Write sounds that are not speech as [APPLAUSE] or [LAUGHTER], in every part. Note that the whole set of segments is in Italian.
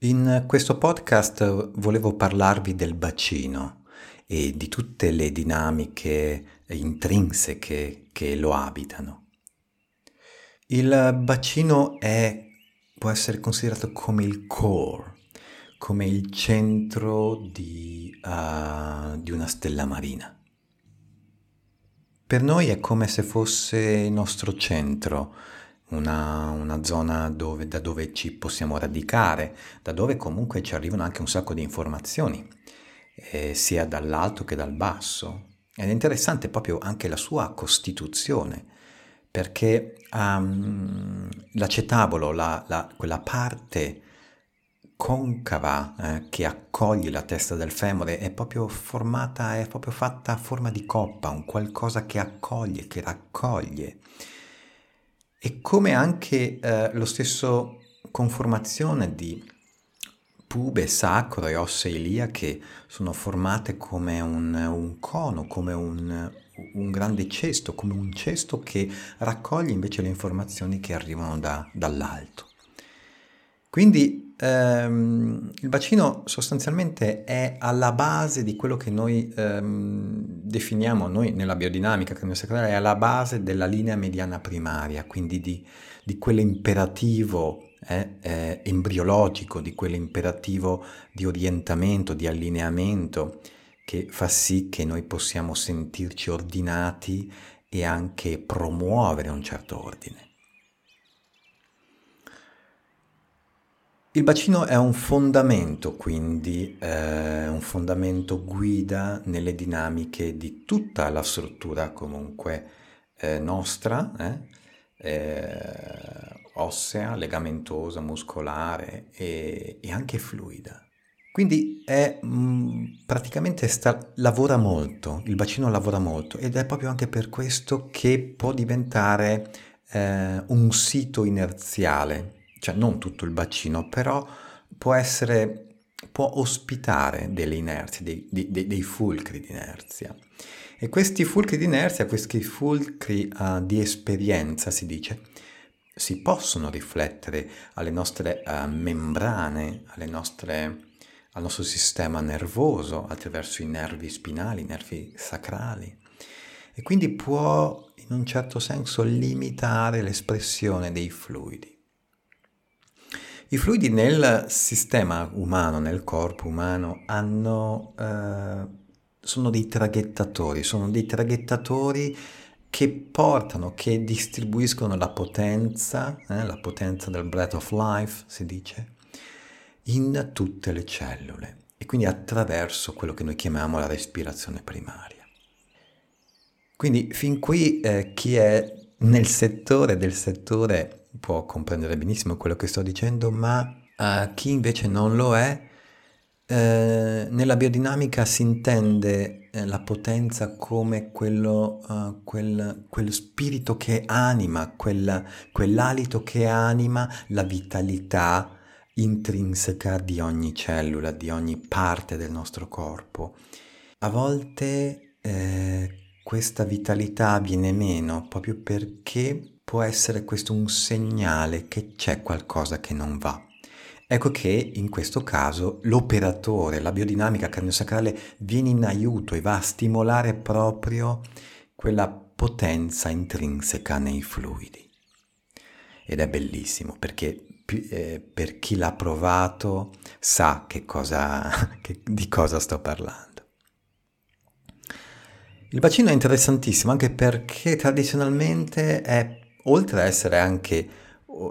In questo podcast volevo parlarvi del bacino e di tutte le dinamiche intrinseche che lo abitano. Il bacino è, può essere considerato come il core, come il centro di, uh, di una stella marina. Per noi è come se fosse il nostro centro, una, una zona dove, da dove ci possiamo radicare, da dove comunque ci arrivano anche un sacco di informazioni, eh, sia dall'alto che dal basso. Ed è interessante proprio anche la sua costituzione, perché um, l'acetabolo, la, la, quella parte concava eh, che accoglie la testa del femore è proprio formata, è proprio fatta a forma di coppa, un qualcosa che accoglie, che raccoglie. E come anche eh, lo stesso conformazione di pube, sacro e ossa iliache sono formate come un, un cono, come un, un, grande cesto, come un cesto che raccoglie invece le informazioni che arrivano da, dall'alto. Quindi ehm, il bacino sostanzialmente è alla base di quello che noi ehm, definiamo, noi nella biodinamica craniosacrale, è alla base della linea mediana primaria, quindi di, di quell'imperativo eh, eh, embriologico, di quell'imperativo di orientamento, di allineamento che fa sì che noi possiamo sentirci ordinati e anche promuovere un certo ordine. Il bacino è un fondamento, quindi eh, un fondamento guida nelle dinamiche di tutta la struttura comunque eh, nostra, eh, eh ossea, legamentosa, muscolare e, e anche fluida. Quindi è mh, mm, praticamente sta, lavora molto, il bacino lavora molto ed è proprio anche per questo che può diventare eh, un sito inerziale, cioè non tutto il bacino, però può essere, può ospitare delle inerzie, dei, dei, dei fulcri di inerzia. E questi fulcri di inerzia, questi fulcri uh, di esperienza, si dice, si possono riflettere alle nostre uh, membrane, alle nostre, al nostro sistema nervoso attraverso i nervi spinali, i nervi sacrali. E quindi può in un certo senso limitare l'espressione dei fluidi. I fluidi nel sistema umano, nel corpo umano, hanno, eh, sono dei traghettatori, sono dei traghettatori che portano, che distribuiscono la potenza, eh, la potenza del breath of life, si dice, in tutte le cellule e quindi attraverso quello che noi chiamiamo la respirazione primaria. Quindi fin qui eh, chi è nel settore del settore può comprendere benissimo quello che sto dicendo, ma a chi invece non lo è, eh, nella biodinamica si intende eh, la potenza come quello, uh, quel, quello, spirito che anima, quel, quell'alito che anima la vitalità intrinseca di ogni cellula, di ogni parte del nostro corpo. A volte eh, questa vitalità viene meno proprio perché può essere questo un segnale che c'è qualcosa che non va. Ecco che in questo caso l'operatore, la biodinamica cardiosacrale viene in aiuto e va a stimolare proprio quella potenza intrinseca nei fluidi. Ed è bellissimo perché eh, per chi l'ha provato sa che cosa, [LAUGHS] che, di cosa sto parlando. Il bacino è interessantissimo anche perché tradizionalmente è oltre a essere anche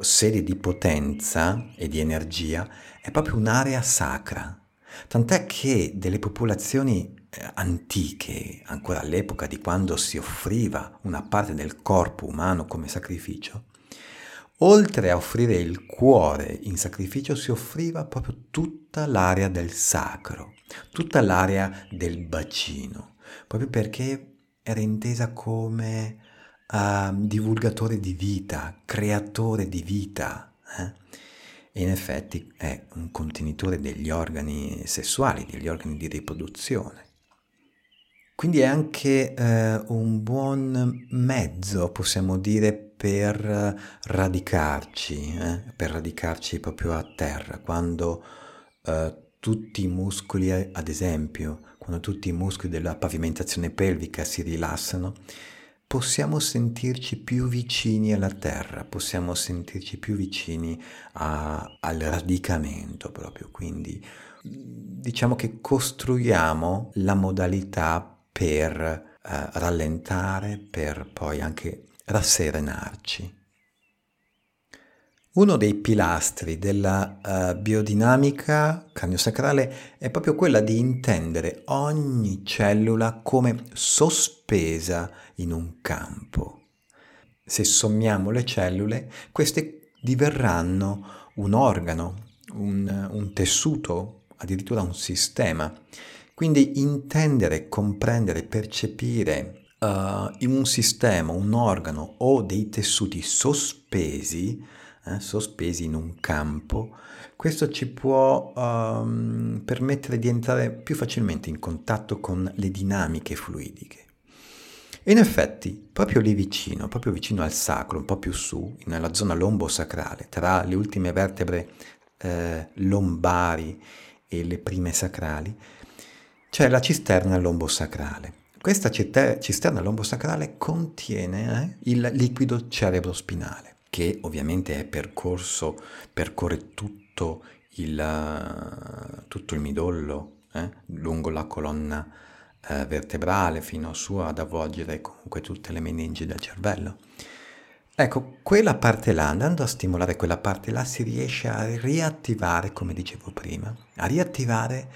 sede di potenza e di energia, è proprio un'area sacra. Tant'è che delle popolazioni eh, antiche, ancora all'epoca di quando si offriva una parte del corpo umano come sacrificio, oltre a offrire il cuore in sacrificio, si offriva proprio tutta l'area del sacro, tutta l'area del bacino, proprio perché era intesa come uh, divulgatore di vita, creatore di vita. Eh? in effetti è un contenitore degli organi sessuali, degli organi di riproduzione. Quindi è anche eh, un buon mezzo, possiamo dire, per radicarci, eh? per radicarci proprio a terra, quando eh, tutti i muscoli, ad esempio, quando tutti i muscoli della pavimentazione pelvica si rilassano, possiamo sentirci più vicini alla terra, possiamo sentirci più vicini a, al radicamento proprio, quindi diciamo che costruiamo la modalità per eh, rallentare, per poi anche rasserenarci. Uno dei pilastri della uh, biodinamica craniosacrale è proprio quella di intendere ogni cellula come sospesa in un campo. Se sommiamo le cellule, queste diverranno un organo, un, un tessuto, addirittura un sistema. Quindi intendere, comprendere, percepire uh, in un sistema, un organo o dei tessuti sospesi, eh, sospesi in un campo, questo ci può um, permettere di entrare più facilmente in contatto con le dinamiche fluidiche. In effetti, proprio lì vicino, proprio vicino al sacro, un po' più su, nella zona lombosacrale, tra le ultime vertebre eh, lombari e le prime sacrali, c'è la cisterna lombosacrale. Questa cisterna lombosacrale contiene eh, il liquido cerebrospinale, che ovviamente è percorso, percorre tutto il, tutto il midollo, eh, lungo la colonna eh, vertebrale, fino su ad avvolgere comunque tutte le meningi del cervello. Ecco, quella parte là, andando a stimolare quella parte là, si riesce a riattivare, come dicevo prima, a riattivare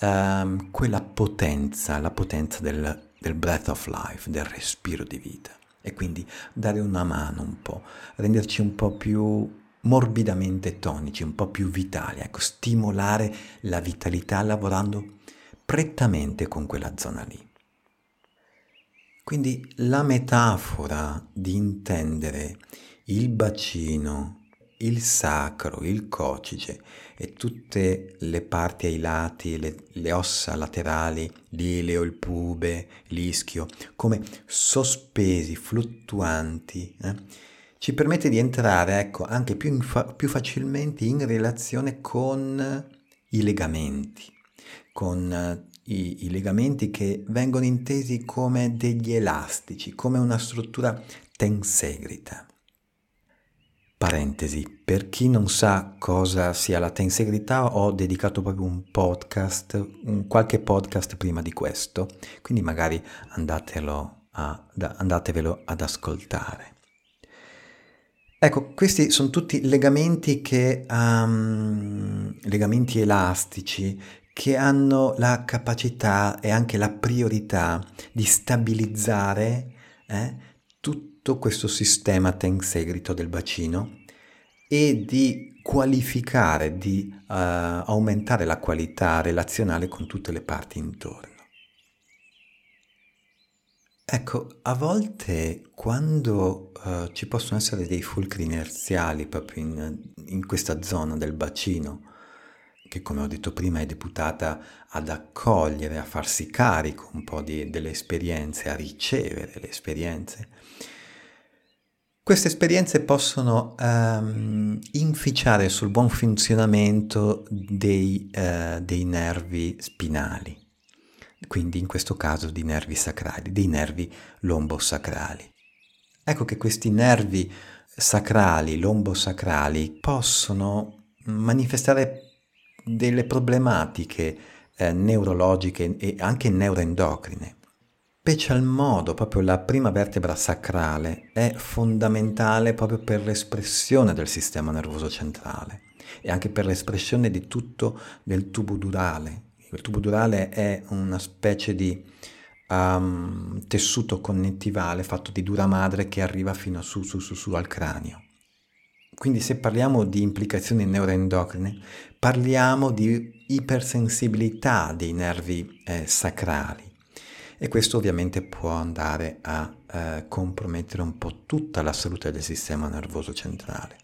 um, quella potenza, la potenza del, del breath of life, del respiro di vita. E quindi dare una mano un po', renderci un po' più morbidamente tonici, un po' più vitali, ecco, stimolare la vitalità lavorando prettamente con quella zona lì. Quindi la metafora di intendere il bacino il sacro, il cocige e tutte le parti ai lati, le, le ossa laterali, l'ileo, il pube, l'ischio, come sospesi, fluttuanti, eh, ci permette di entrare ecco, anche più, fa- più facilmente in relazione con i legamenti, con eh, i, i, legamenti che vengono intesi come degli elastici, come una struttura tensegrita. Parentesi, per chi non sa cosa sia la tensegrità ho dedicato proprio un podcast, un qualche podcast prima di questo, quindi magari a, da, andatevelo ad ascoltare. Ecco, questi sono tutti legamenti che, um, legamenti elastici che hanno la capacità e anche la priorità di stabilizzare eh, tutto questo sistema tensegrito del bacino e di qualificare, di uh, aumentare la qualità relazionale con tutte le parti intorno. Ecco, a volte quando uh, ci possono essere dei fulcri inerziali proprio in, in, questa zona del bacino, che come ho detto prima è deputata ad accogliere, a farsi carico un po' di, delle esperienze, a ricevere le esperienze, queste esperienze possono um, inficiare sul buon funzionamento dei, uh, dei, nervi spinali, quindi in questo caso di nervi sacrali, dei nervi lombosacrali. Ecco che questi nervi sacrali, lombosacrali, possono manifestare delle problematiche eh, neurologiche e anche neuroendocrine special modo proprio la prima vertebra sacrale è fondamentale proprio per l'espressione del sistema nervoso centrale e anche per l'espressione di tutto del tubo durale. Il tubo durale è una specie di um, tessuto connettivale fatto di dura madre che arriva fino su, su, su, su al cranio. Quindi se parliamo di implicazioni neuroendocrine, parliamo di ipersensibilità dei nervi eh, sacrali e questo ovviamente può andare a eh, compromettere un po' tutta la salute del sistema nervoso centrale.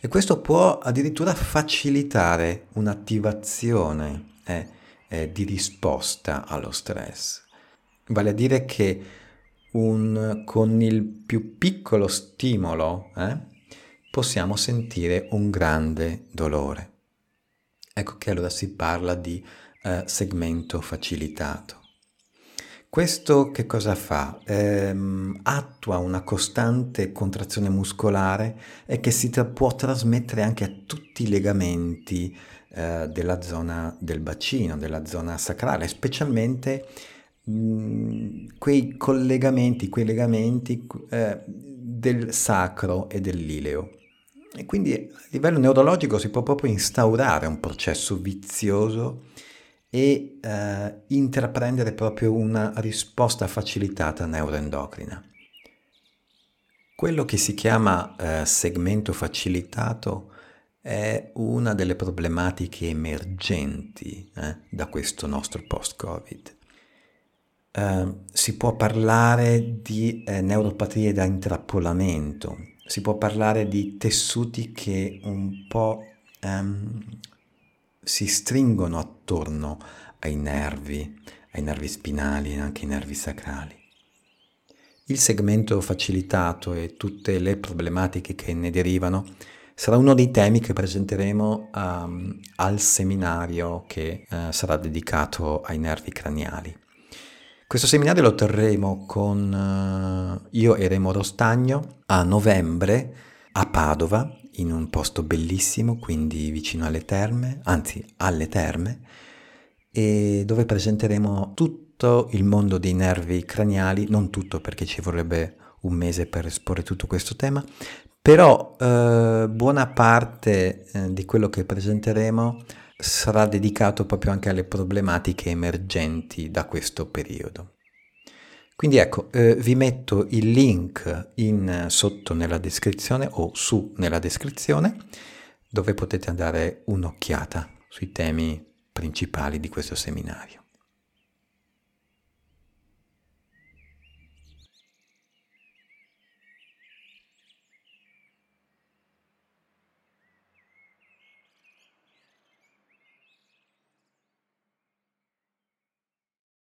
e questo può addirittura facilitare un'attivazione eh, eh, di risposta allo stress. Vale a dire che un, con il più piccolo stimolo eh, possiamo sentire un grande dolore. Ecco che allora si parla di eh, segmento facilitato. Questo che cosa fa? Ehm, attua una costante contrazione muscolare e che si tra- può trasmettere anche a tutti i legamenti eh, della zona del bacino, della zona sacrale, specialmente quei collegamenti, quei legamenti eh, del sacro e dell'ileo. E quindi a livello neurologico si può proprio instaurare un processo vizioso e eh, intraprendere proprio una risposta facilitata neuroendocrina. Quello che si chiama eh, segmento facilitato è una delle problematiche emergenti eh, da questo nostro post-Covid. Uh, si può parlare di eh, neuropatie da intrappolamento, si può parlare di tessuti che un po' um, si stringono attorno ai nervi, ai nervi spinali e anche ai nervi sacrali. Il segmento facilitato e tutte le problematiche che ne derivano sarà uno dei temi che presenteremo um, al seminario che uh, sarà dedicato ai nervi craniali. Questo seminario lo terremo con uh, io e Remo Rostagno a novembre a Padova in un posto bellissimo, quindi vicino alle terme, anzi alle terme, e dove presenteremo tutto il mondo dei nervi craniali, non tutto perché ci vorrebbe un mese per esporre tutto questo tema, però eh, buona parte eh, di quello che presenteremo sarà dedicato proprio anche alle problematiche emergenti da questo periodo. Quindi ecco, eh, vi metto il link in, sotto nella descrizione o su nella descrizione dove potete andare un'occhiata sui temi principali di questo seminario.